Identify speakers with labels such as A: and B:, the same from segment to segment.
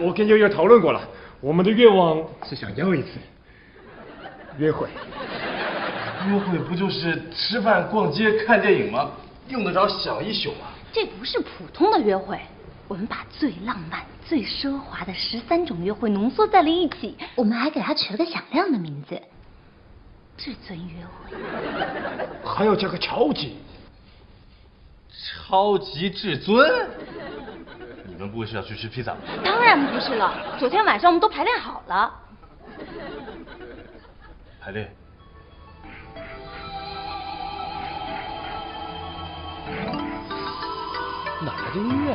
A: 我跟悠悠讨论过了，我们的愿望是想要一次约会。
B: 约会不就是吃饭、逛街、看电影吗？用得着想一宿吗？
C: 这不是普通的约会，我们把最浪漫、最奢华的十三种约会浓缩在了一起，我们还给它取了个响亮的名字——至尊约会。
A: 还要加个超级。
B: 超级至尊？你们不会是要去吃披萨吧？
C: 当然不是了，昨天晚上我们都排练好了。
B: 排练。
A: 哪来的音乐？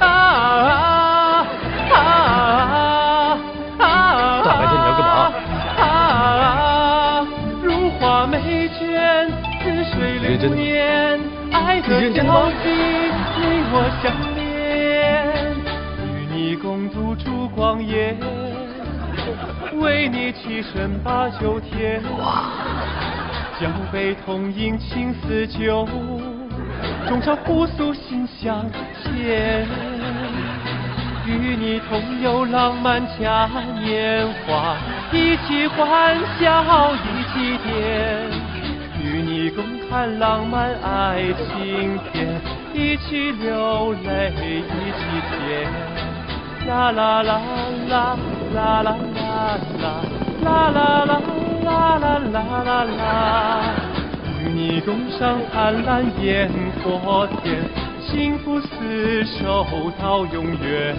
A: 啊啊啊啊！大白天你要干嘛？
D: 啊，如花美眷，似水流年，爱的交集，你我相为你起身把酒添，交杯同饮青丝酒。终朝互诉心相牵，与你同游浪漫嘉年华，一起欢笑一起甜，与你共看浪漫爱情片，一起流泪一起甜，啦啦啦啦啦啦啦啦啦啦啦啦啦啦啦。与你共赏灿烂烟火天，幸福厮守到永远。